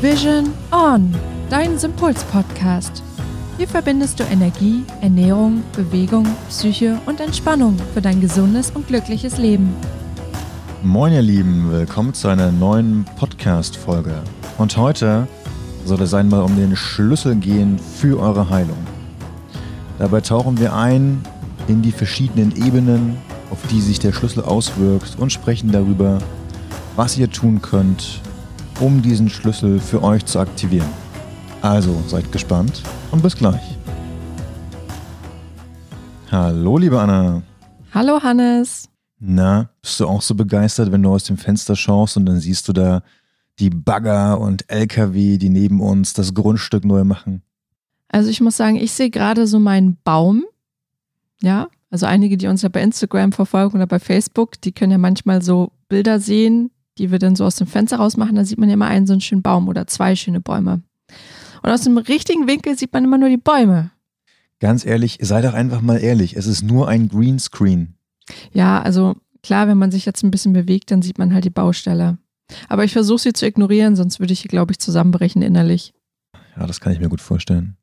Vision On, dein Sympuls-Podcast. Hier verbindest du Energie, Ernährung, Bewegung, Psyche und Entspannung für dein gesundes und glückliches Leben. Moin ihr Lieben, willkommen zu einer neuen Podcast-Folge. Und heute soll es einmal um den Schlüssel gehen für eure Heilung. Dabei tauchen wir ein in die verschiedenen Ebenen, auf die sich der Schlüssel auswirkt und sprechen darüber, was ihr tun könnt, um diesen Schlüssel für euch zu aktivieren. Also seid gespannt und bis gleich. Hallo, liebe Anna. Hallo, Hannes. Na, bist du auch so begeistert, wenn du aus dem Fenster schaust und dann siehst du da die Bagger und LKW, die neben uns das Grundstück neu machen? Also ich muss sagen, ich sehe gerade so meinen Baum. Ja, also einige, die uns ja bei Instagram verfolgen oder bei Facebook, die können ja manchmal so Bilder sehen, die wir dann so aus dem Fenster rausmachen, da sieht man ja immer einen so einen schönen Baum oder zwei schöne Bäume. Und aus dem richtigen Winkel sieht man immer nur die Bäume. Ganz ehrlich, sei doch einfach mal ehrlich, es ist nur ein Greenscreen. Ja, also klar, wenn man sich jetzt ein bisschen bewegt, dann sieht man halt die Baustelle. Aber ich versuche sie zu ignorieren, sonst würde ich hier, glaube ich, zusammenbrechen innerlich. Ja, das kann ich mir gut vorstellen.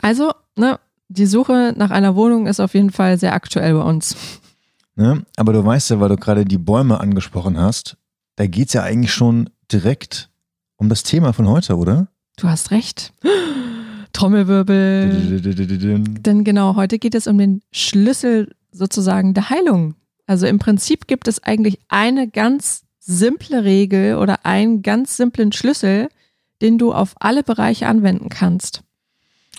Also, ne, die Suche nach einer Wohnung ist auf jeden Fall sehr aktuell bei uns. Ne? Aber du weißt ja, weil du gerade die Bäume angesprochen hast, da geht es ja eigentlich schon direkt um das Thema von heute, oder? Du hast recht. Trommelwirbel. Denn genau, heute geht es um den Schlüssel sozusagen der Heilung. Also im Prinzip gibt es eigentlich eine ganz simple Regel oder einen ganz simplen Schlüssel, den du auf alle Bereiche anwenden kannst.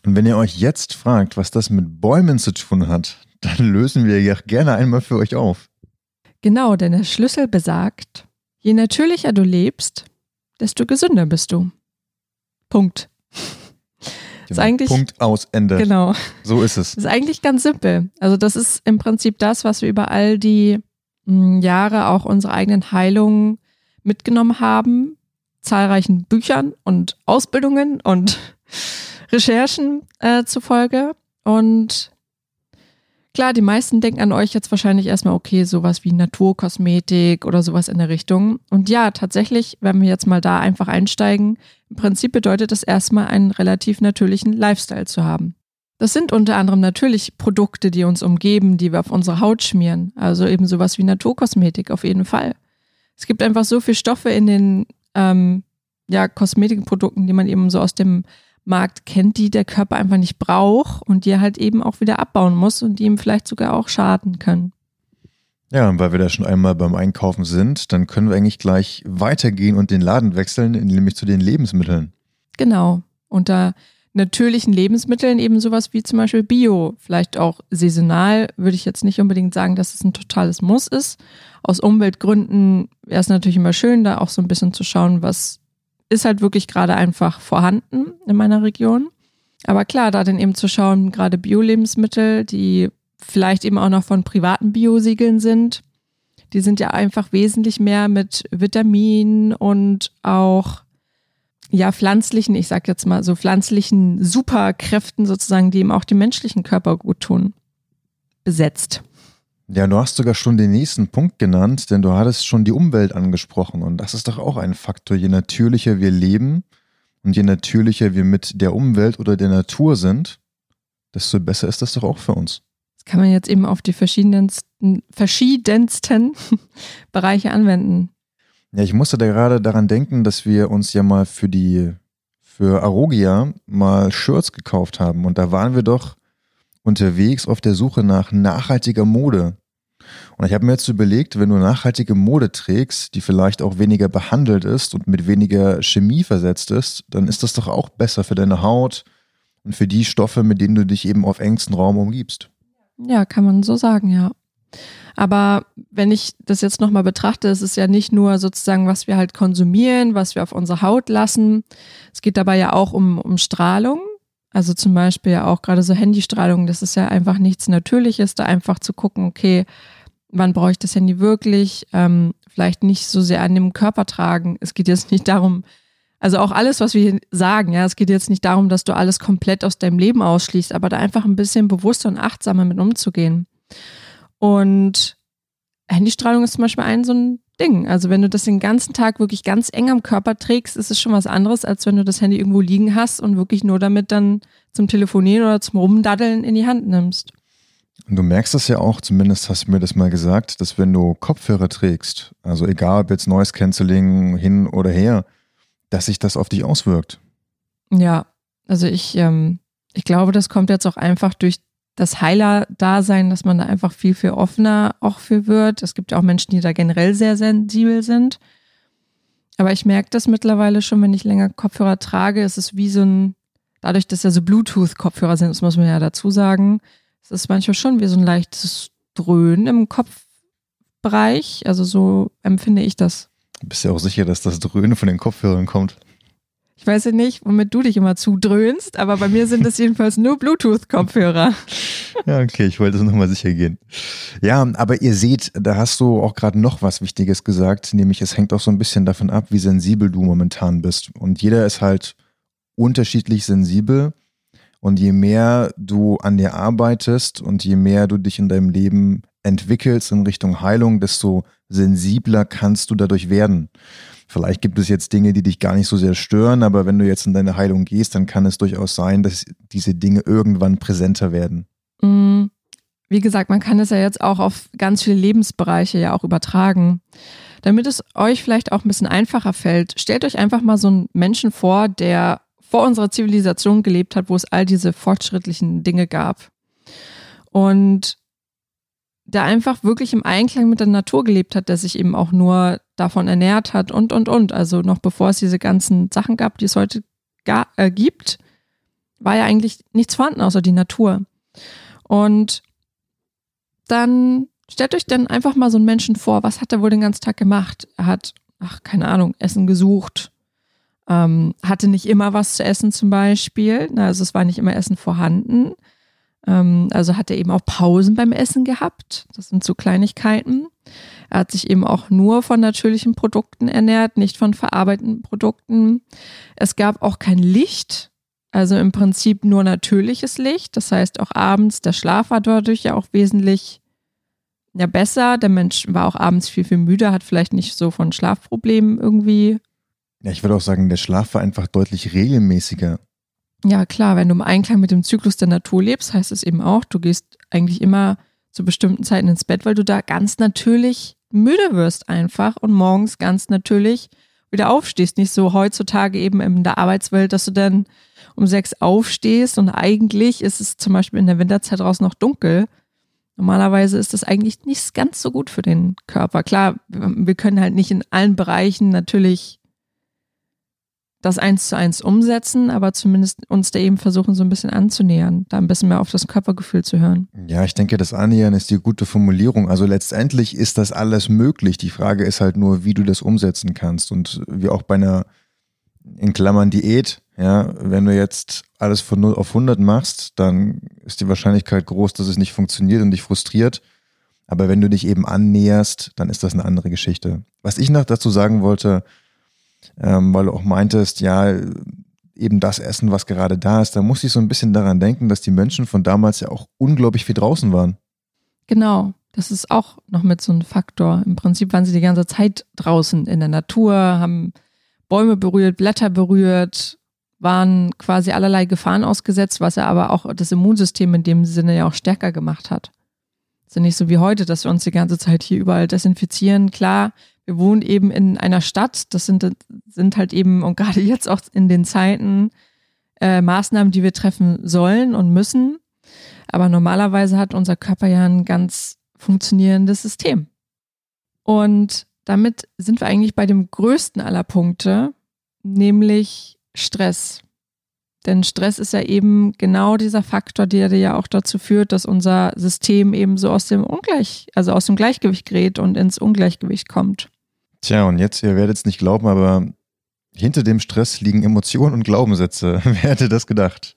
Und wenn ihr euch jetzt fragt, was das mit Bäumen zu tun hat, dann lösen wir ja gerne einmal für euch auf. Genau, denn der Schlüssel besagt, Je natürlicher du lebst, desto gesünder bist du. Punkt. Genau. Ist eigentlich, Punkt aus Ende. Genau. So ist es. Ist eigentlich ganz simpel. Also das ist im Prinzip das, was wir über all die hm, Jahre auch unserer eigenen Heilung mitgenommen haben. Zahlreichen Büchern und Ausbildungen und Recherchen äh, zufolge. Und Klar, die meisten denken an euch jetzt wahrscheinlich erstmal, okay, sowas wie Naturkosmetik oder sowas in der Richtung. Und ja, tatsächlich, wenn wir jetzt mal da einfach einsteigen, im Prinzip bedeutet das erstmal einen relativ natürlichen Lifestyle zu haben. Das sind unter anderem natürlich Produkte, die uns umgeben, die wir auf unsere Haut schmieren. Also eben sowas wie Naturkosmetik auf jeden Fall. Es gibt einfach so viele Stoffe in den ähm, ja, Kosmetikprodukten, die man eben so aus dem Markt kennt, die der Körper einfach nicht braucht und die er halt eben auch wieder abbauen muss und die ihm vielleicht sogar auch schaden können. Ja, und weil wir da schon einmal beim Einkaufen sind, dann können wir eigentlich gleich weitergehen und den Laden wechseln, nämlich zu den Lebensmitteln. Genau. Unter natürlichen Lebensmitteln eben sowas wie zum Beispiel Bio, vielleicht auch saisonal, würde ich jetzt nicht unbedingt sagen, dass es ein totales Muss ist. Aus Umweltgründen wäre es natürlich immer schön, da auch so ein bisschen zu schauen, was ist halt wirklich gerade einfach vorhanden in meiner Region. Aber klar, da dann eben zu schauen, gerade Bio-Lebensmittel, die vielleicht eben auch noch von privaten Biosiegeln sind, die sind ja einfach wesentlich mehr mit Vitaminen und auch ja pflanzlichen, ich sag jetzt mal so pflanzlichen Superkräften sozusagen, die eben auch dem menschlichen Körper gut tun, besetzt. Ja, du hast sogar schon den nächsten Punkt genannt, denn du hattest schon die Umwelt angesprochen und das ist doch auch ein Faktor. Je natürlicher wir leben und je natürlicher wir mit der Umwelt oder der Natur sind, desto besser ist das doch auch für uns. Das kann man jetzt eben auf die verschiedensten, verschiedensten Bereiche anwenden. Ja, ich musste da gerade daran denken, dass wir uns ja mal für die, für Arogia mal Shirts gekauft haben und da waren wir doch unterwegs auf der Suche nach nachhaltiger Mode. Und ich habe mir jetzt überlegt, wenn du nachhaltige Mode trägst, die vielleicht auch weniger behandelt ist und mit weniger Chemie versetzt ist, dann ist das doch auch besser für deine Haut und für die Stoffe, mit denen du dich eben auf engstem Raum umgibst. Ja, kann man so sagen, ja. Aber wenn ich das jetzt nochmal betrachte, es ist ja nicht nur sozusagen, was wir halt konsumieren, was wir auf unsere Haut lassen. Es geht dabei ja auch um, um Strahlung. Also zum Beispiel ja auch gerade so Handystrahlung, das ist ja einfach nichts Natürliches, da einfach zu gucken, okay, wann brauche ich das Handy wirklich? Ähm, vielleicht nicht so sehr an dem Körper tragen. Es geht jetzt nicht darum, also auch alles, was wir sagen, ja, es geht jetzt nicht darum, dass du alles komplett aus deinem Leben ausschließt, aber da einfach ein bisschen bewusster und achtsamer mit umzugehen. Und Handystrahlung ist zum Beispiel ein so ein Ding. Also wenn du das den ganzen Tag wirklich ganz eng am Körper trägst, ist es schon was anderes, als wenn du das Handy irgendwo liegen hast und wirklich nur damit dann zum Telefonieren oder zum Rumdaddeln in die Hand nimmst. Und du merkst das ja auch, zumindest hast du mir das mal gesagt, dass wenn du Kopfhörer trägst, also egal ob jetzt Noise Cancelling hin oder her, dass sich das auf dich auswirkt. Ja, also ich, ähm, ich glaube, das kommt jetzt auch einfach durch das Heiler-Dasein, dass man da einfach viel, viel offener auch für wird. Es gibt ja auch Menschen, die da generell sehr sensibel sind. Aber ich merke das mittlerweile schon, wenn ich länger Kopfhörer trage. Es ist wie so ein, dadurch, dass ja so Bluetooth-Kopfhörer sind, das muss man ja dazu sagen, es ist manchmal schon wie so ein leichtes Dröhnen im Kopfbereich. Also so empfinde ich das. Du bist ja auch sicher, dass das Dröhnen von den Kopfhörern kommt. Ich weiß ja nicht, womit du dich immer zudröhnst, aber bei mir sind es jedenfalls nur Bluetooth-Kopfhörer. Ja, okay, ich wollte es nochmal sicher gehen. Ja, aber ihr seht, da hast du auch gerade noch was Wichtiges gesagt, nämlich es hängt auch so ein bisschen davon ab, wie sensibel du momentan bist. Und jeder ist halt unterschiedlich sensibel. Und je mehr du an dir arbeitest und je mehr du dich in deinem Leben entwickelst in Richtung Heilung, desto sensibler kannst du dadurch werden. Vielleicht gibt es jetzt Dinge, die dich gar nicht so sehr stören, aber wenn du jetzt in deine Heilung gehst, dann kann es durchaus sein, dass diese Dinge irgendwann präsenter werden. Mm, wie gesagt, man kann es ja jetzt auch auf ganz viele Lebensbereiche ja auch übertragen. Damit es euch vielleicht auch ein bisschen einfacher fällt, stellt euch einfach mal so einen Menschen vor, der vor unserer Zivilisation gelebt hat, wo es all diese fortschrittlichen Dinge gab. Und der einfach wirklich im Einklang mit der Natur gelebt hat, der sich eben auch nur davon ernährt hat und, und, und. Also noch bevor es diese ganzen Sachen gab, die es heute gar, äh, gibt, war ja eigentlich nichts vorhanden außer die Natur. Und dann stellt euch dann einfach mal so einen Menschen vor, was hat er wohl den ganzen Tag gemacht? Er hat, ach, keine Ahnung, Essen gesucht, ähm, hatte nicht immer was zu essen zum Beispiel, also es war nicht immer Essen vorhanden. Ähm, also hat er eben auch Pausen beim Essen gehabt. Das sind so Kleinigkeiten. Er hat sich eben auch nur von natürlichen Produkten ernährt, nicht von verarbeiteten Produkten. Es gab auch kein Licht, also im Prinzip nur natürliches Licht. Das heißt auch abends, der Schlaf war dadurch ja auch wesentlich ja, besser. Der Mensch war auch abends viel, viel müder, hat vielleicht nicht so von Schlafproblemen irgendwie. Ja, ich würde auch sagen, der Schlaf war einfach deutlich regelmäßiger. Ja, klar, wenn du im Einklang mit dem Zyklus der Natur lebst, heißt es eben auch, du gehst eigentlich immer zu bestimmten Zeiten ins Bett, weil du da ganz natürlich müde wirst einfach und morgens ganz natürlich wieder aufstehst. Nicht so heutzutage eben in der Arbeitswelt, dass du dann um sechs aufstehst und eigentlich ist es zum Beispiel in der Winterzeit draußen noch dunkel. Normalerweise ist das eigentlich nicht ganz so gut für den Körper. Klar, wir können halt nicht in allen Bereichen natürlich das eins zu eins umsetzen, aber zumindest uns da eben versuchen, so ein bisschen anzunähern, da ein bisschen mehr auf das Körpergefühl zu hören. Ja, ich denke, das Annähern ist die gute Formulierung. Also letztendlich ist das alles möglich. Die Frage ist halt nur, wie du das umsetzen kannst. Und wie auch bei einer, in Klammern, Diät, ja, wenn du jetzt alles von 0 auf 100 machst, dann ist die Wahrscheinlichkeit groß, dass es nicht funktioniert und dich frustriert. Aber wenn du dich eben annäherst, dann ist das eine andere Geschichte. Was ich noch dazu sagen wollte, ähm, weil du auch meintest, ja, eben das Essen, was gerade da ist, da muss ich so ein bisschen daran denken, dass die Menschen von damals ja auch unglaublich viel draußen waren. Genau, das ist auch noch mit so einem Faktor. Im Prinzip waren sie die ganze Zeit draußen in der Natur, haben Bäume berührt, Blätter berührt, waren quasi allerlei Gefahren ausgesetzt, was ja aber auch das Immunsystem in dem Sinne ja auch stärker gemacht hat. Es ist ja nicht so wie heute, dass wir uns die ganze Zeit hier überall desinfizieren. Klar, wir wohnen eben in einer Stadt. Das sind, sind halt eben, und gerade jetzt auch in den Zeiten, äh, Maßnahmen, die wir treffen sollen und müssen. Aber normalerweise hat unser Körper ja ein ganz funktionierendes System. Und damit sind wir eigentlich bei dem größten aller Punkte, nämlich Stress. Denn Stress ist ja eben genau dieser Faktor, der ja auch dazu führt, dass unser System eben so aus dem Ungleich, also aus dem Gleichgewicht gerät und ins Ungleichgewicht kommt. Tja, und jetzt, ihr werdet es nicht glauben, aber hinter dem Stress liegen Emotionen und Glaubenssätze. Wer hätte das gedacht?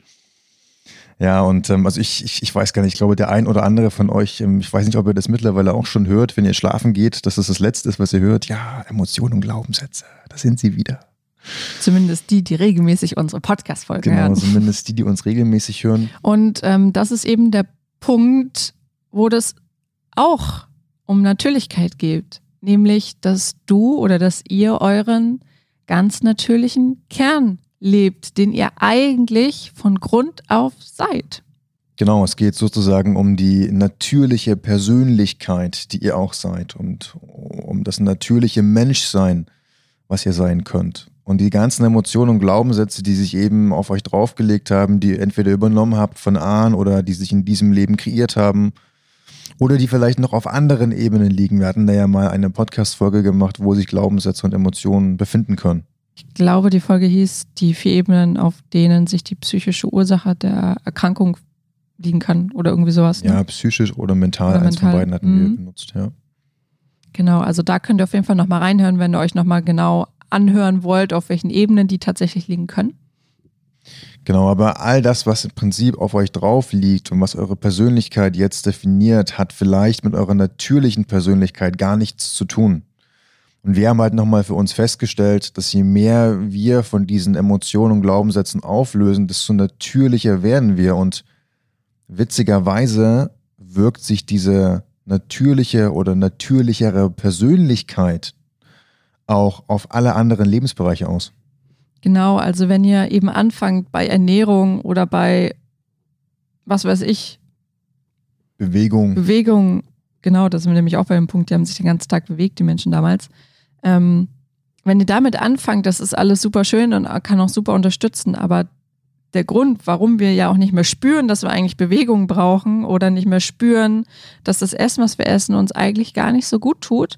Ja, und ähm, also ich, ich, ich weiß gar nicht, ich glaube, der ein oder andere von euch, ähm, ich weiß nicht, ob ihr das mittlerweile auch schon hört, wenn ihr schlafen geht, dass das das Letzte ist, was ihr hört. Ja, Emotionen und Glaubenssätze, da sind sie wieder. Zumindest die, die regelmäßig unsere Podcast-Folgen genau, hören. Genau, zumindest die, die uns regelmäßig hören. Und ähm, das ist eben der Punkt, wo das auch um Natürlichkeit geht. Nämlich, dass du oder dass ihr euren ganz natürlichen Kern lebt, den ihr eigentlich von Grund auf seid. Genau, es geht sozusagen um die natürliche Persönlichkeit, die ihr auch seid und um das natürliche Menschsein, was ihr sein könnt. Und die ganzen Emotionen und Glaubenssätze, die sich eben auf euch draufgelegt haben, die ihr entweder übernommen habt von Ahn oder die sich in diesem Leben kreiert haben oder die vielleicht noch auf anderen Ebenen liegen. Wir hatten da ja mal eine Podcast-Folge gemacht, wo sich Glaubenssätze und Emotionen befinden können. Ich glaube, die Folge hieß die vier Ebenen, auf denen sich die psychische Ursache der Erkrankung liegen kann oder irgendwie sowas. Ne? Ja, psychisch oder mental. Oder Eins mental. von beiden hatten mhm. wir benutzt, ja. Genau, also da könnt ihr auf jeden Fall nochmal reinhören, wenn ihr euch nochmal genau anhören wollt, auf welchen Ebenen die tatsächlich liegen können. Genau, aber all das, was im Prinzip auf euch drauf liegt und was eure Persönlichkeit jetzt definiert, hat vielleicht mit eurer natürlichen Persönlichkeit gar nichts zu tun. Und wir haben halt nochmal für uns festgestellt, dass je mehr wir von diesen Emotionen und Glaubenssätzen auflösen, desto natürlicher werden wir. Und witzigerweise wirkt sich diese natürliche oder natürlichere Persönlichkeit auch auf alle anderen Lebensbereiche aus. Genau, also wenn ihr eben anfangt bei Ernährung oder bei, was weiß ich, Bewegung. Bewegung, genau, das sind wir nämlich auch bei dem Punkt, die haben sich den ganzen Tag bewegt, die Menschen damals. Ähm, wenn ihr damit anfangt, das ist alles super schön und kann auch super unterstützen, aber der Grund, warum wir ja auch nicht mehr spüren, dass wir eigentlich Bewegung brauchen oder nicht mehr spüren, dass das Essen, was wir essen, uns eigentlich gar nicht so gut tut,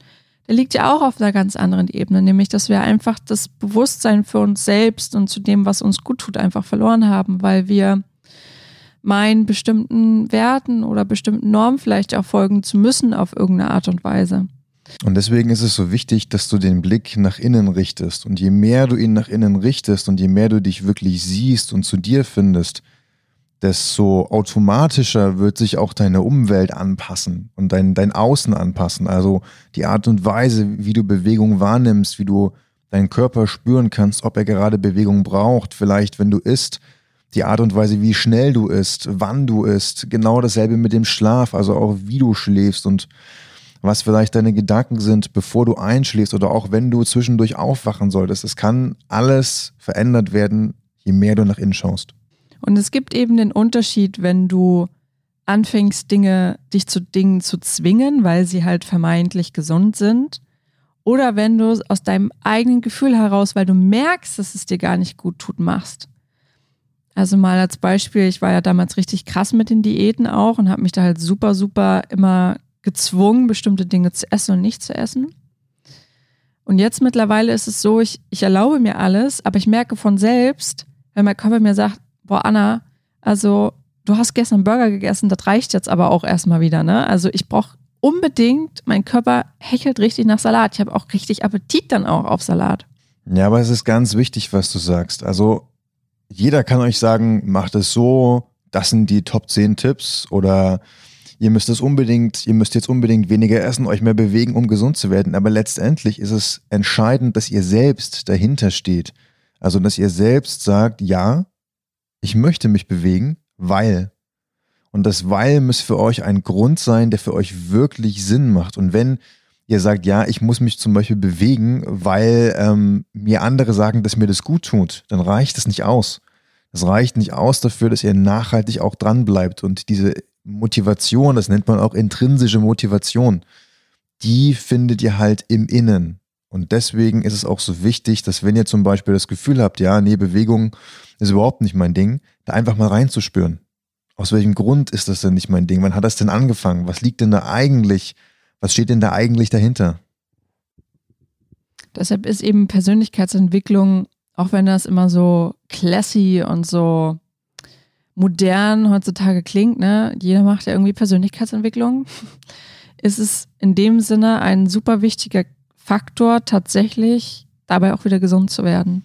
liegt ja auch auf einer ganz anderen Ebene, nämlich dass wir einfach das Bewusstsein für uns selbst und zu dem, was uns gut tut, einfach verloren haben, weil wir meinen, bestimmten Werten oder bestimmten Normen vielleicht auch folgen zu müssen auf irgendeine Art und Weise. Und deswegen ist es so wichtig, dass du den Blick nach innen richtest. Und je mehr du ihn nach innen richtest und je mehr du dich wirklich siehst und zu dir findest, desto automatischer wird sich auch deine Umwelt anpassen und dein, dein Außen anpassen. Also die Art und Weise, wie du Bewegung wahrnimmst, wie du deinen Körper spüren kannst, ob er gerade Bewegung braucht. Vielleicht, wenn du isst, die Art und Weise, wie schnell du isst, wann du isst. Genau dasselbe mit dem Schlaf, also auch wie du schläfst und was vielleicht deine Gedanken sind, bevor du einschläfst oder auch wenn du zwischendurch aufwachen solltest. Es kann alles verändert werden, je mehr du nach innen schaust. Und es gibt eben den Unterschied, wenn du anfängst, Dinge, dich zu Dingen zu zwingen, weil sie halt vermeintlich gesund sind. Oder wenn du aus deinem eigenen Gefühl heraus, weil du merkst, dass es dir gar nicht gut tut, machst. Also mal als Beispiel, ich war ja damals richtig krass mit den Diäten auch und habe mich da halt super, super immer gezwungen, bestimmte Dinge zu essen und nicht zu essen. Und jetzt mittlerweile ist es so, ich, ich erlaube mir alles, aber ich merke von selbst, wenn mein Körper mir sagt, boah, Anna, also du hast gestern Burger gegessen, das reicht jetzt aber auch erstmal wieder, ne? Also ich brauche unbedingt, mein Körper hechelt richtig nach Salat. Ich habe auch richtig Appetit dann auch auf Salat. Ja, aber es ist ganz wichtig, was du sagst. Also jeder kann euch sagen, macht es so, das sind die Top 10 Tipps oder ihr müsst es unbedingt, ihr müsst jetzt unbedingt weniger essen, euch mehr bewegen, um gesund zu werden. Aber letztendlich ist es entscheidend, dass ihr selbst dahinter steht. Also, dass ihr selbst sagt, ja, ich möchte mich bewegen, weil. Und das weil muss für euch ein Grund sein, der für euch wirklich Sinn macht. Und wenn ihr sagt, ja, ich muss mich zum Beispiel bewegen, weil ähm, mir andere sagen, dass mir das gut tut, dann reicht es nicht aus. Es reicht nicht aus dafür, dass ihr nachhaltig auch dran bleibt. Und diese Motivation, das nennt man auch intrinsische Motivation, die findet ihr halt im Innen. Und deswegen ist es auch so wichtig, dass wenn ihr zum Beispiel das Gefühl habt, ja, nee, Bewegung ist überhaupt nicht mein Ding, da einfach mal reinzuspüren. Aus welchem Grund ist das denn nicht mein Ding? Wann hat das denn angefangen? Was liegt denn da eigentlich? Was steht denn da eigentlich dahinter? Deshalb ist eben Persönlichkeitsentwicklung, auch wenn das immer so classy und so modern heutzutage klingt, ne? Jeder macht ja irgendwie Persönlichkeitsentwicklung. ist es in dem Sinne ein super wichtiger Faktor, tatsächlich dabei auch wieder gesund zu werden.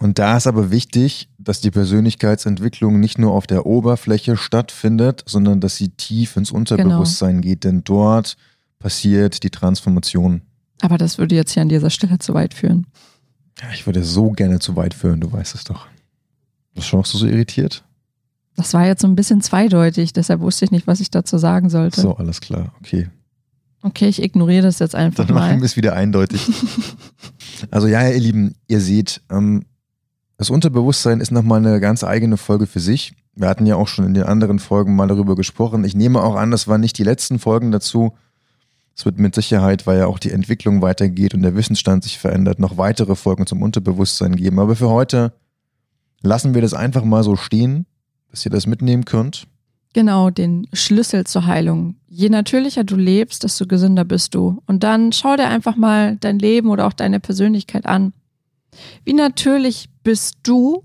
Und da ist aber wichtig, dass die Persönlichkeitsentwicklung nicht nur auf der Oberfläche stattfindet, sondern dass sie tief ins Unterbewusstsein genau. geht, denn dort passiert die Transformation. Aber das würde jetzt hier an dieser Stelle zu weit führen. Ja, ich würde so gerne zu weit führen, du weißt es doch. Was schaust du so irritiert? Das war jetzt so ein bisschen zweideutig, deshalb wusste ich nicht, was ich dazu sagen sollte. So, alles klar, okay. Okay, ich ignoriere das jetzt einfach Dann mal. machen wir es wieder eindeutig. also ja, ihr Lieben, ihr seht, ähm, das Unterbewusstsein ist nochmal eine ganz eigene Folge für sich. Wir hatten ja auch schon in den anderen Folgen mal darüber gesprochen. Ich nehme auch an, das waren nicht die letzten Folgen dazu. Es wird mit Sicherheit, weil ja auch die Entwicklung weitergeht und der Wissensstand sich verändert, noch weitere Folgen zum Unterbewusstsein geben. Aber für heute lassen wir das einfach mal so stehen, dass ihr das mitnehmen könnt. Genau, den Schlüssel zur Heilung. Je natürlicher du lebst, desto gesünder bist du. Und dann schau dir einfach mal dein Leben oder auch deine Persönlichkeit an. Wie natürlich bist du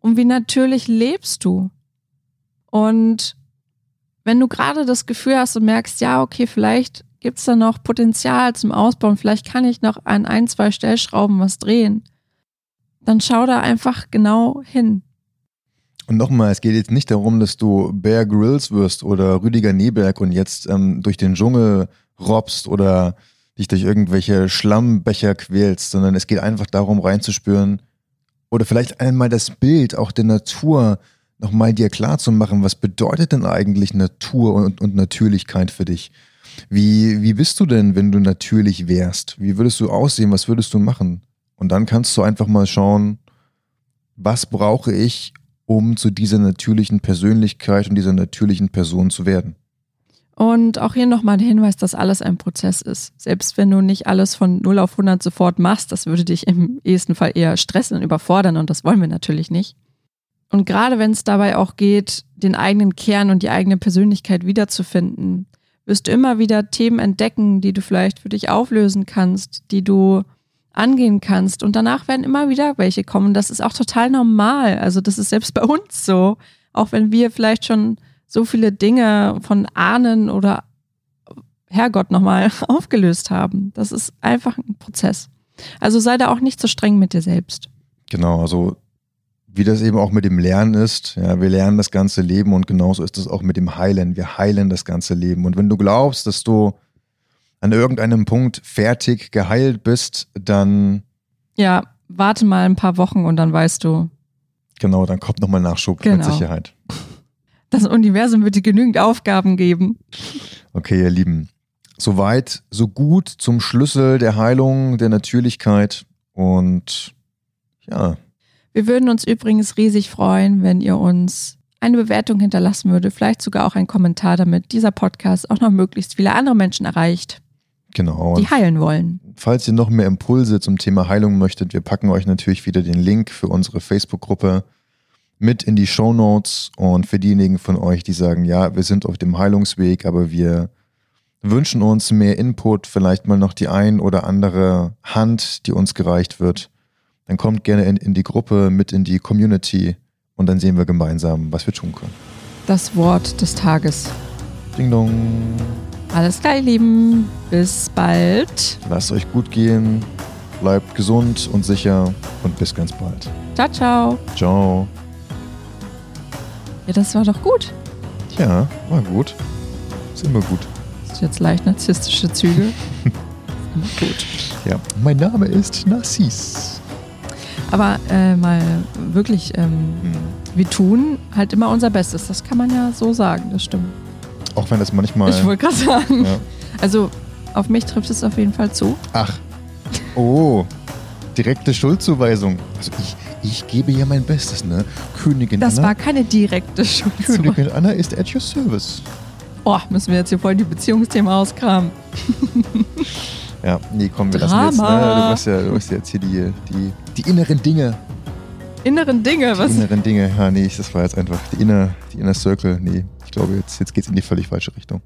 und wie natürlich lebst du? Und wenn du gerade das Gefühl hast und merkst, ja, okay, vielleicht gibt es da noch Potenzial zum Ausbauen, vielleicht kann ich noch an ein, zwei Stellschrauben was drehen, dann schau da einfach genau hin. Und nochmal, es geht jetzt nicht darum, dass du Bear Grylls wirst oder Rüdiger Neberg und jetzt ähm, durch den Dschungel robbst oder dich durch irgendwelche Schlammbecher quälst, sondern es geht einfach darum, reinzuspüren oder vielleicht einmal das Bild auch der Natur nochmal dir klar zu machen, was bedeutet denn eigentlich Natur und, und Natürlichkeit für dich? Wie, wie bist du denn, wenn du natürlich wärst? Wie würdest du aussehen? Was würdest du machen? Und dann kannst du einfach mal schauen, was brauche ich, um zu dieser natürlichen Persönlichkeit und dieser natürlichen Person zu werden. Und auch hier nochmal ein Hinweis, dass alles ein Prozess ist. Selbst wenn du nicht alles von 0 auf 100 sofort machst, das würde dich im ehesten Fall eher stressen und überfordern und das wollen wir natürlich nicht. Und gerade wenn es dabei auch geht, den eigenen Kern und die eigene Persönlichkeit wiederzufinden, wirst du immer wieder Themen entdecken, die du vielleicht für dich auflösen kannst, die du angehen kannst. Und danach werden immer wieder welche kommen. Das ist auch total normal. Also das ist selbst bei uns so. Auch wenn wir vielleicht schon so viele Dinge von Ahnen oder Herrgott nochmal aufgelöst haben. Das ist einfach ein Prozess. Also sei da auch nicht so streng mit dir selbst. Genau, also wie das eben auch mit dem Lernen ist. Ja, wir lernen das ganze Leben und genauso ist es auch mit dem Heilen. Wir heilen das ganze Leben. Und wenn du glaubst, dass du an irgendeinem Punkt fertig geheilt bist, dann. Ja, warte mal ein paar Wochen und dann weißt du. Genau, dann kommt nochmal Nachschub Genau. mit Sicherheit. Das Universum wird dir genügend Aufgaben geben. Okay, ihr Lieben. Soweit, so gut zum Schlüssel der Heilung, der Natürlichkeit und ja, Wir würden uns übrigens riesig freuen, wenn ihr uns eine Bewertung hinterlassen würde, vielleicht sogar auch einen Kommentar, damit dieser Podcast auch noch möglichst viele andere Menschen erreicht, genau. die heilen wollen. Falls ihr noch mehr Impulse zum Thema Heilung möchtet, wir packen euch natürlich wieder den Link für unsere Facebook-Gruppe mit in die Show Notes und für diejenigen von euch, die sagen, ja, wir sind auf dem Heilungsweg, aber wir wünschen uns mehr Input, vielleicht mal noch die ein oder andere Hand, die uns gereicht wird, dann kommt gerne in, in die Gruppe, mit in die Community und dann sehen wir gemeinsam, was wir tun können. Das Wort des Tages. Ding dong. Alles klar, ihr Lieben. Bis bald. Lasst euch gut gehen, bleibt gesund und sicher und bis ganz bald. Ciao, ciao. Ciao. Ja, das war doch gut. Ja, war gut. Ist immer gut. Das ist jetzt leicht narzisstische Züge. Immer gut. Ja. Mein Name ist Narcis. Aber äh, mal wirklich, ähm, Hm. wir tun halt immer unser Bestes. Das kann man ja so sagen, das stimmt. Auch wenn das manchmal. Ich wollte gerade sagen. ja. Also auf mich trifft es auf jeden Fall zu. Ach. Oh. Direkte Schuldzuweisung. Also ich, ich gebe ja mein Bestes, ne? Königin Das Anna. war keine direkte Schuld. Königin Anna ist at your service. Oh, müssen wir jetzt hier voll die Beziehungsthemen auskramen. Ja, nee, komm, wir lassen jetzt. Ne? Drama. Du hast ja, du ja jetzt hier die, die, die inneren Dinge. Inneren Dinge, was? inneren Dinge. Ja, nee, das war jetzt einfach die inner, die inner Circle. Nee, ich glaube, jetzt, jetzt geht's in die völlig falsche Richtung.